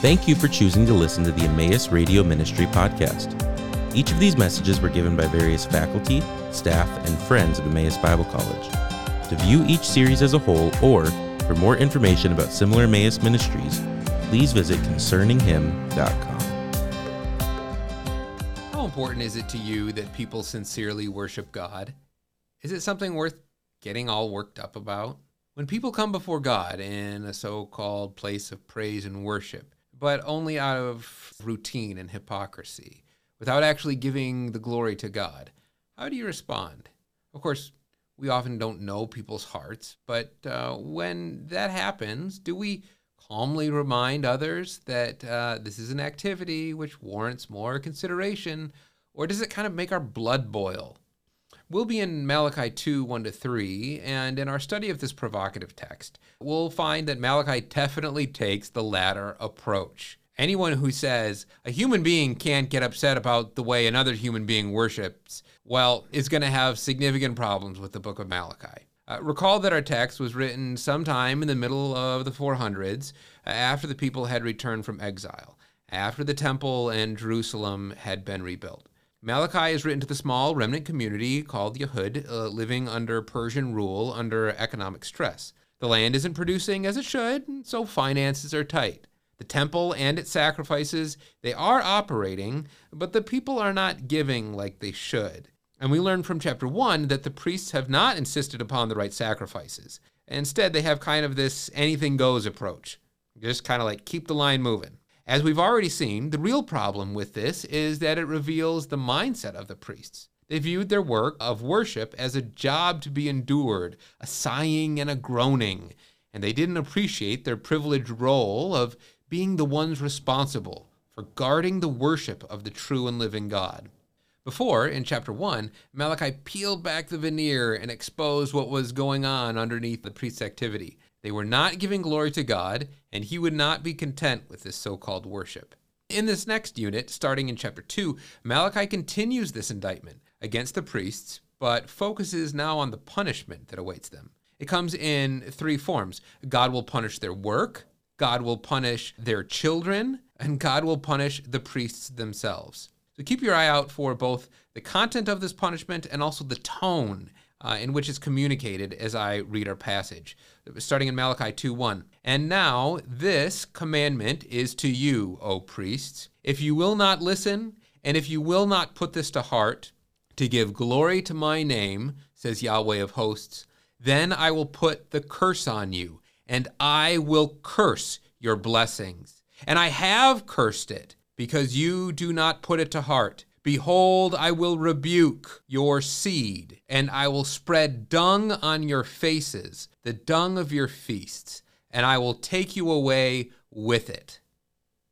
Thank you for choosing to listen to the Emmaus Radio Ministry podcast. Each of these messages were given by various faculty, staff, and friends of Emmaus Bible College. To view each series as a whole or for more information about similar Emmaus ministries, please visit concerninghim.com. How important is it to you that people sincerely worship God? Is it something worth getting all worked up about? When people come before God in a so called place of praise and worship, but only out of routine and hypocrisy, without actually giving the glory to God. How do you respond? Of course, we often don't know people's hearts, but uh, when that happens, do we calmly remind others that uh, this is an activity which warrants more consideration, or does it kind of make our blood boil? We'll be in Malachi 2 1 to 3, and in our study of this provocative text, we'll find that Malachi definitely takes the latter approach. Anyone who says a human being can't get upset about the way another human being worships, well, is going to have significant problems with the book of Malachi. Uh, recall that our text was written sometime in the middle of the 400s, uh, after the people had returned from exile, after the temple and Jerusalem had been rebuilt. Malachi is written to the small remnant community called Yehud, uh, living under Persian rule under economic stress. The land isn't producing as it should, so finances are tight. The temple and its sacrifices, they are operating, but the people are not giving like they should. And we learn from chapter 1 that the priests have not insisted upon the right sacrifices. Instead, they have kind of this anything goes approach. Just kind of like keep the line moving. As we've already seen, the real problem with this is that it reveals the mindset of the priests. They viewed their work of worship as a job to be endured, a sighing and a groaning, and they didn't appreciate their privileged role of being the ones responsible for guarding the worship of the true and living God. Before, in chapter 1, Malachi peeled back the veneer and exposed what was going on underneath the priest's activity. They were not giving glory to God, and he would not be content with this so called worship. In this next unit, starting in chapter 2, Malachi continues this indictment against the priests, but focuses now on the punishment that awaits them. It comes in three forms God will punish their work, God will punish their children, and God will punish the priests themselves. So keep your eye out for both the content of this punishment and also the tone uh, in which it's communicated as I read our passage, starting in Malachi 2:1. And now this commandment is to you, O priests, if you will not listen, and if you will not put this to heart, to give glory to my name, says Yahweh of hosts, then I will put the curse on you, and I will curse your blessings. And I have cursed it, because you do not put it to heart. Behold, I will rebuke your seed, and I will spread dung on your faces, the dung of your feasts, and I will take you away with it.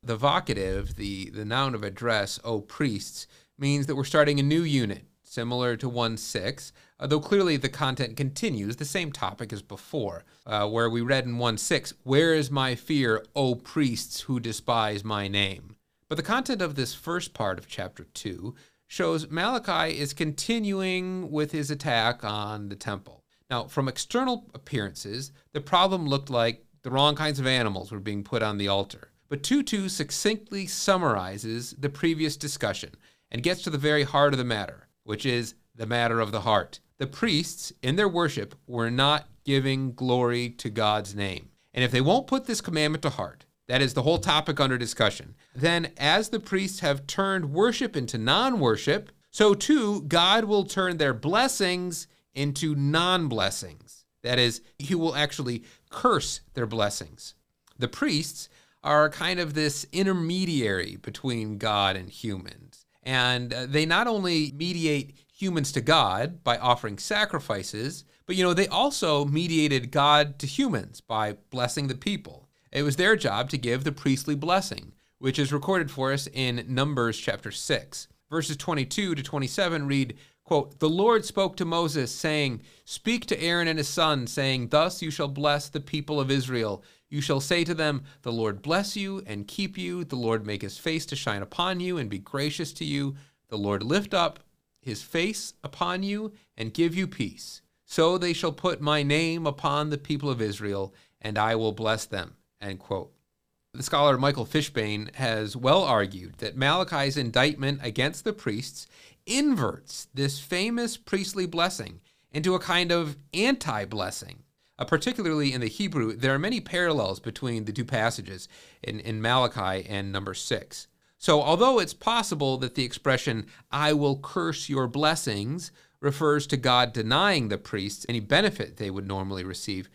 The vocative, the, the noun of address, O priests, means that we're starting a new unit, similar to 1 6, uh, though clearly the content continues the same topic as before, uh, where we read in 1 6, Where is my fear, O priests who despise my name? But the content of this first part of chapter 2 shows Malachi is continuing with his attack on the temple. Now, from external appearances, the problem looked like the wrong kinds of animals were being put on the altar. But 2 2 succinctly summarizes the previous discussion and gets to the very heart of the matter, which is the matter of the heart. The priests, in their worship, were not giving glory to God's name. And if they won't put this commandment to heart, that is the whole topic under discussion. Then, as the priests have turned worship into non worship, so too God will turn their blessings into non blessings. That is, He will actually curse their blessings. The priests are kind of this intermediary between God and humans. And uh, they not only mediate humans to God by offering sacrifices, but you know, they also mediated God to humans by blessing the people. It was their job to give the priestly blessing, which is recorded for us in Numbers chapter 6. Verses 22 to 27 read, quote, The Lord spoke to Moses, saying, Speak to Aaron and his son, saying, Thus you shall bless the people of Israel. You shall say to them, The Lord bless you and keep you. The Lord make his face to shine upon you and be gracious to you. The Lord lift up his face upon you and give you peace. So they shall put my name upon the people of Israel, and I will bless them. End quote. The scholar Michael Fishbane has well argued that Malachi's indictment against the priests inverts this famous priestly blessing into a kind of anti blessing. Uh, particularly in the Hebrew, there are many parallels between the two passages in, in Malachi and number six. So, although it's possible that the expression, I will curse your blessings, refers to God denying the priests any benefit they would normally receive,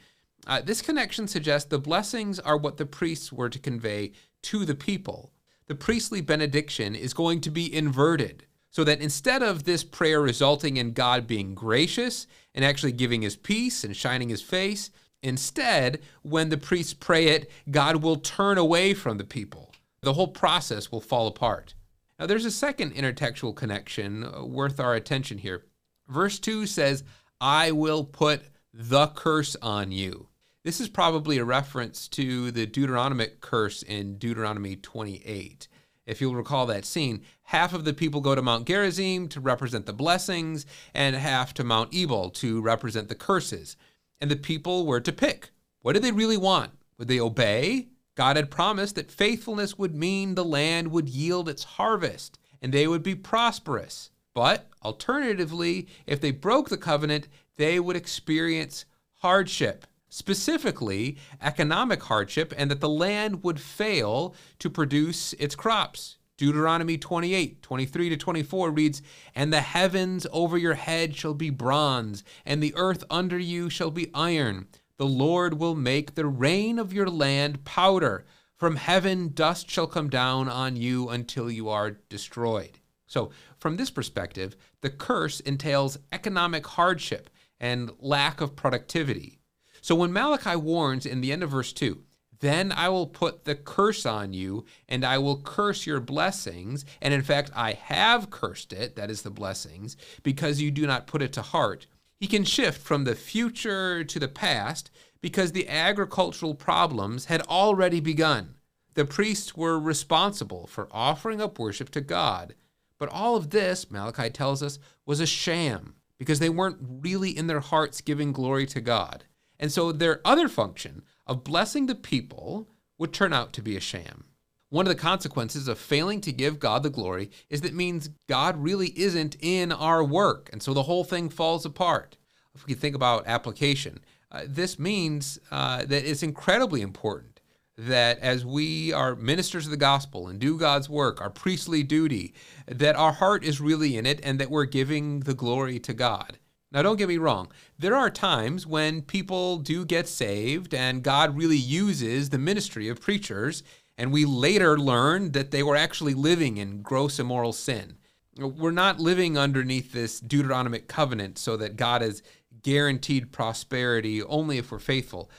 uh, this connection suggests the blessings are what the priests were to convey to the people. The priestly benediction is going to be inverted so that instead of this prayer resulting in God being gracious and actually giving his peace and shining his face, instead, when the priests pray it, God will turn away from the people. The whole process will fall apart. Now, there's a second intertextual connection uh, worth our attention here. Verse 2 says, I will put the curse on you. This is probably a reference to the Deuteronomic curse in Deuteronomy 28. If you'll recall that scene, half of the people go to Mount Gerizim to represent the blessings, and half to Mount Ebal to represent the curses. And the people were to pick. What did they really want? Would they obey? God had promised that faithfulness would mean the land would yield its harvest and they would be prosperous. But alternatively, if they broke the covenant, they would experience hardship specifically economic hardship, and that the land would fail to produce its crops. Deuteronomy 28, 23 to 24 reads, And the heavens over your head shall be bronze, and the earth under you shall be iron. The Lord will make the rain of your land powder. From heaven dust shall come down on you until you are destroyed. So, from this perspective, the curse entails economic hardship and lack of productivity. So when Malachi warns in the end of verse 2, then I will put the curse on you, and I will curse your blessings. And in fact, I have cursed it, that is the blessings, because you do not put it to heart. He can shift from the future to the past because the agricultural problems had already begun. The priests were responsible for offering up worship to God. But all of this, Malachi tells us, was a sham because they weren't really in their hearts giving glory to God. And so their other function of blessing the people would turn out to be a sham. One of the consequences of failing to give God the glory is that means God really isn't in our work. And so the whole thing falls apart. If we think about application, uh, this means uh, that it's incredibly important that as we are ministers of the gospel and do God's work, our priestly duty, that our heart is really in it and that we're giving the glory to God. Now, don't get me wrong. There are times when people do get saved and God really uses the ministry of preachers, and we later learn that they were actually living in gross immoral sin. We're not living underneath this Deuteronomic covenant so that God is guaranteed prosperity only if we're faithful.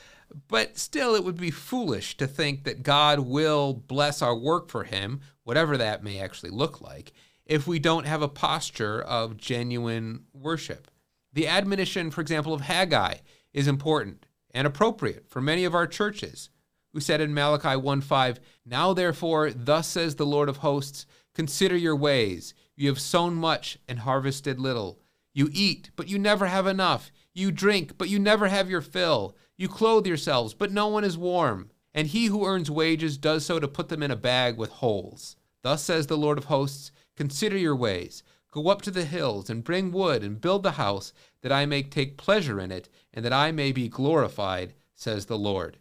But still, it would be foolish to think that God will bless our work for Him, whatever that may actually look like, if we don't have a posture of genuine worship. The admonition, for example, of Haggai is important and appropriate for many of our churches, who said in Malachi 1:5, Now therefore, thus says the Lord of hosts, consider your ways. You have sown much and harvested little. You eat, but you never have enough. You drink, but you never have your fill. You clothe yourselves, but no one is warm. And he who earns wages does so to put them in a bag with holes. Thus says the Lord of hosts, Consider your ways. Go up to the hills and bring wood and build the house, that I may take pleasure in it, and that I may be glorified, says the Lord.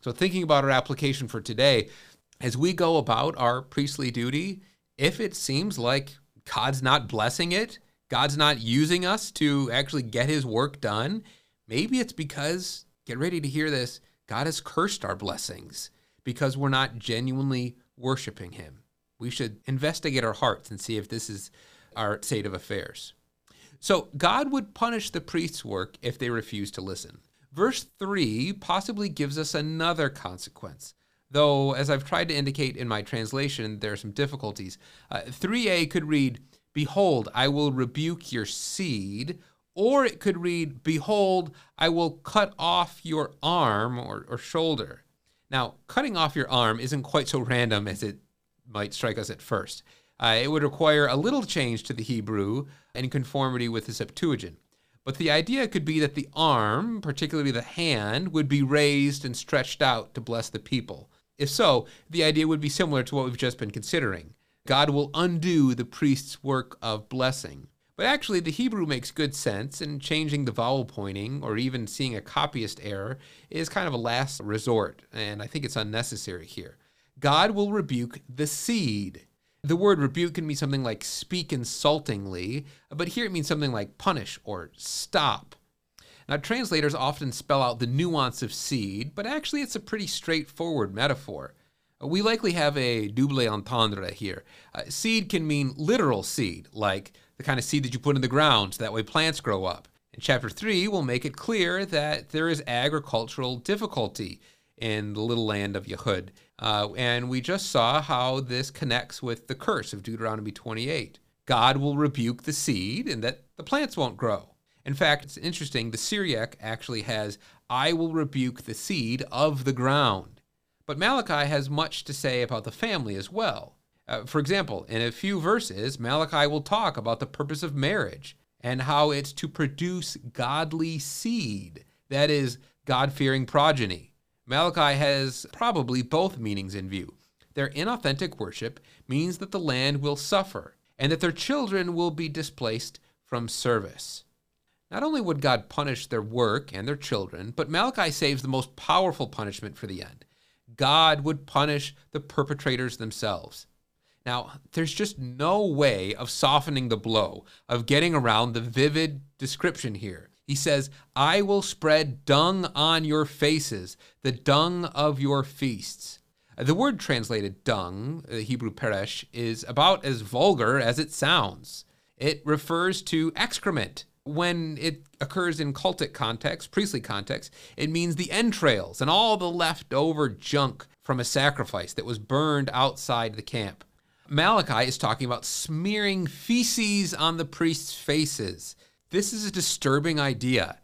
So, thinking about our application for today, as we go about our priestly duty, if it seems like God's not blessing it, God's not using us to actually get his work done, maybe it's because, get ready to hear this, God has cursed our blessings because we're not genuinely worshiping him. We should investigate our hearts and see if this is our state of affairs. So God would punish the priest's work if they refused to listen. Verse 3 possibly gives us another consequence, though, as I've tried to indicate in my translation, there are some difficulties. Uh, 3a could read, Behold, I will rebuke your seed, or it could read, Behold, I will cut off your arm or, or shoulder. Now, cutting off your arm isn't quite so random as it might strike us at first. Uh, it would require a little change to the Hebrew in conformity with the Septuagint. But the idea could be that the arm, particularly the hand, would be raised and stretched out to bless the people. If so, the idea would be similar to what we've just been considering. God will undo the priest's work of blessing. But actually, the Hebrew makes good sense, and changing the vowel pointing or even seeing a copyist error is kind of a last resort, and I think it's unnecessary here. God will rebuke the seed. The word rebuke can mean something like speak insultingly, but here it means something like punish or stop. Now, translators often spell out the nuance of seed, but actually it's a pretty straightforward metaphor. We likely have a double entendre here. Uh, seed can mean literal seed, like the kind of seed that you put in the ground so that way plants grow up. In chapter 3, we'll make it clear that there is agricultural difficulty in the little land of Yehud. Uh, and we just saw how this connects with the curse of Deuteronomy 28. God will rebuke the seed and that the plants won't grow. In fact, it's interesting, the Syriac actually has, I will rebuke the seed of the ground. But Malachi has much to say about the family as well. Uh, for example, in a few verses, Malachi will talk about the purpose of marriage and how it's to produce godly seed, that is, God fearing progeny. Malachi has probably both meanings in view. Their inauthentic worship means that the land will suffer and that their children will be displaced from service. Not only would God punish their work and their children, but Malachi saves the most powerful punishment for the end. God would punish the perpetrators themselves. Now, there's just no way of softening the blow, of getting around the vivid description here. He says, I will spread dung on your faces, the dung of your feasts. The word translated dung, the Hebrew peresh, is about as vulgar as it sounds. It refers to excrement. When it occurs in cultic context, priestly context, it means the entrails and all the leftover junk from a sacrifice that was burned outside the camp. Malachi is talking about smearing feces on the priests' faces. This is a disturbing idea.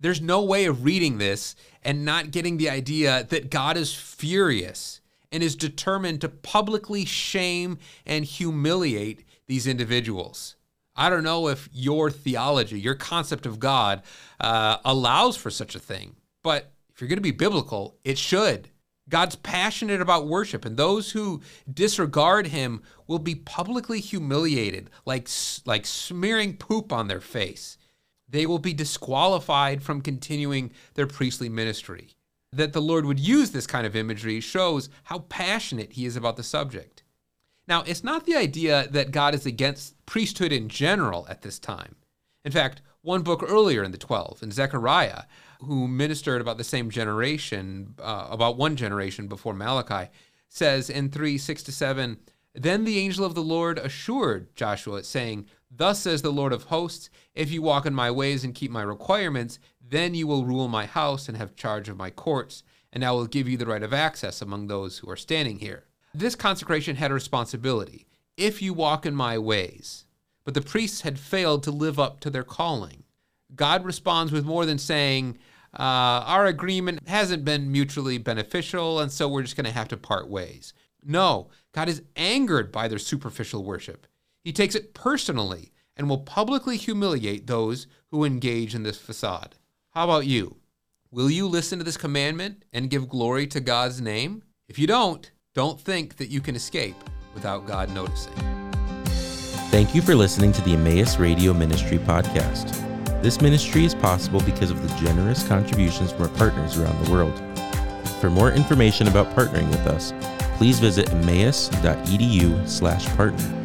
There's no way of reading this and not getting the idea that God is furious and is determined to publicly shame and humiliate these individuals. I don't know if your theology, your concept of God, uh, allows for such a thing, but if you're going to be biblical, it should. God's passionate about worship, and those who disregard him will be publicly humiliated, like, like smearing poop on their face. They will be disqualified from continuing their priestly ministry. That the Lord would use this kind of imagery shows how passionate he is about the subject. Now, it's not the idea that God is against priesthood in general at this time. In fact, one book earlier in the 12, in Zechariah, who ministered about the same generation, uh, about one generation before Malachi, says in 3 6 to 7, Then the angel of the Lord assured Joshua, saying, Thus says the Lord of hosts, if you walk in my ways and keep my requirements, then you will rule my house and have charge of my courts, and I will give you the right of access among those who are standing here. This consecration had a responsibility if you walk in my ways. But the priests had failed to live up to their calling. God responds with more than saying, uh, Our agreement hasn't been mutually beneficial, and so we're just going to have to part ways. No, God is angered by their superficial worship. He takes it personally and will publicly humiliate those who engage in this facade. How about you? Will you listen to this commandment and give glory to God's name? If you don't, don't think that you can escape without God noticing. Thank you for listening to the Emmaus Radio Ministry podcast. This ministry is possible because of the generous contributions from our partners around the world. For more information about partnering with us, please visit emmaus.edu/partner.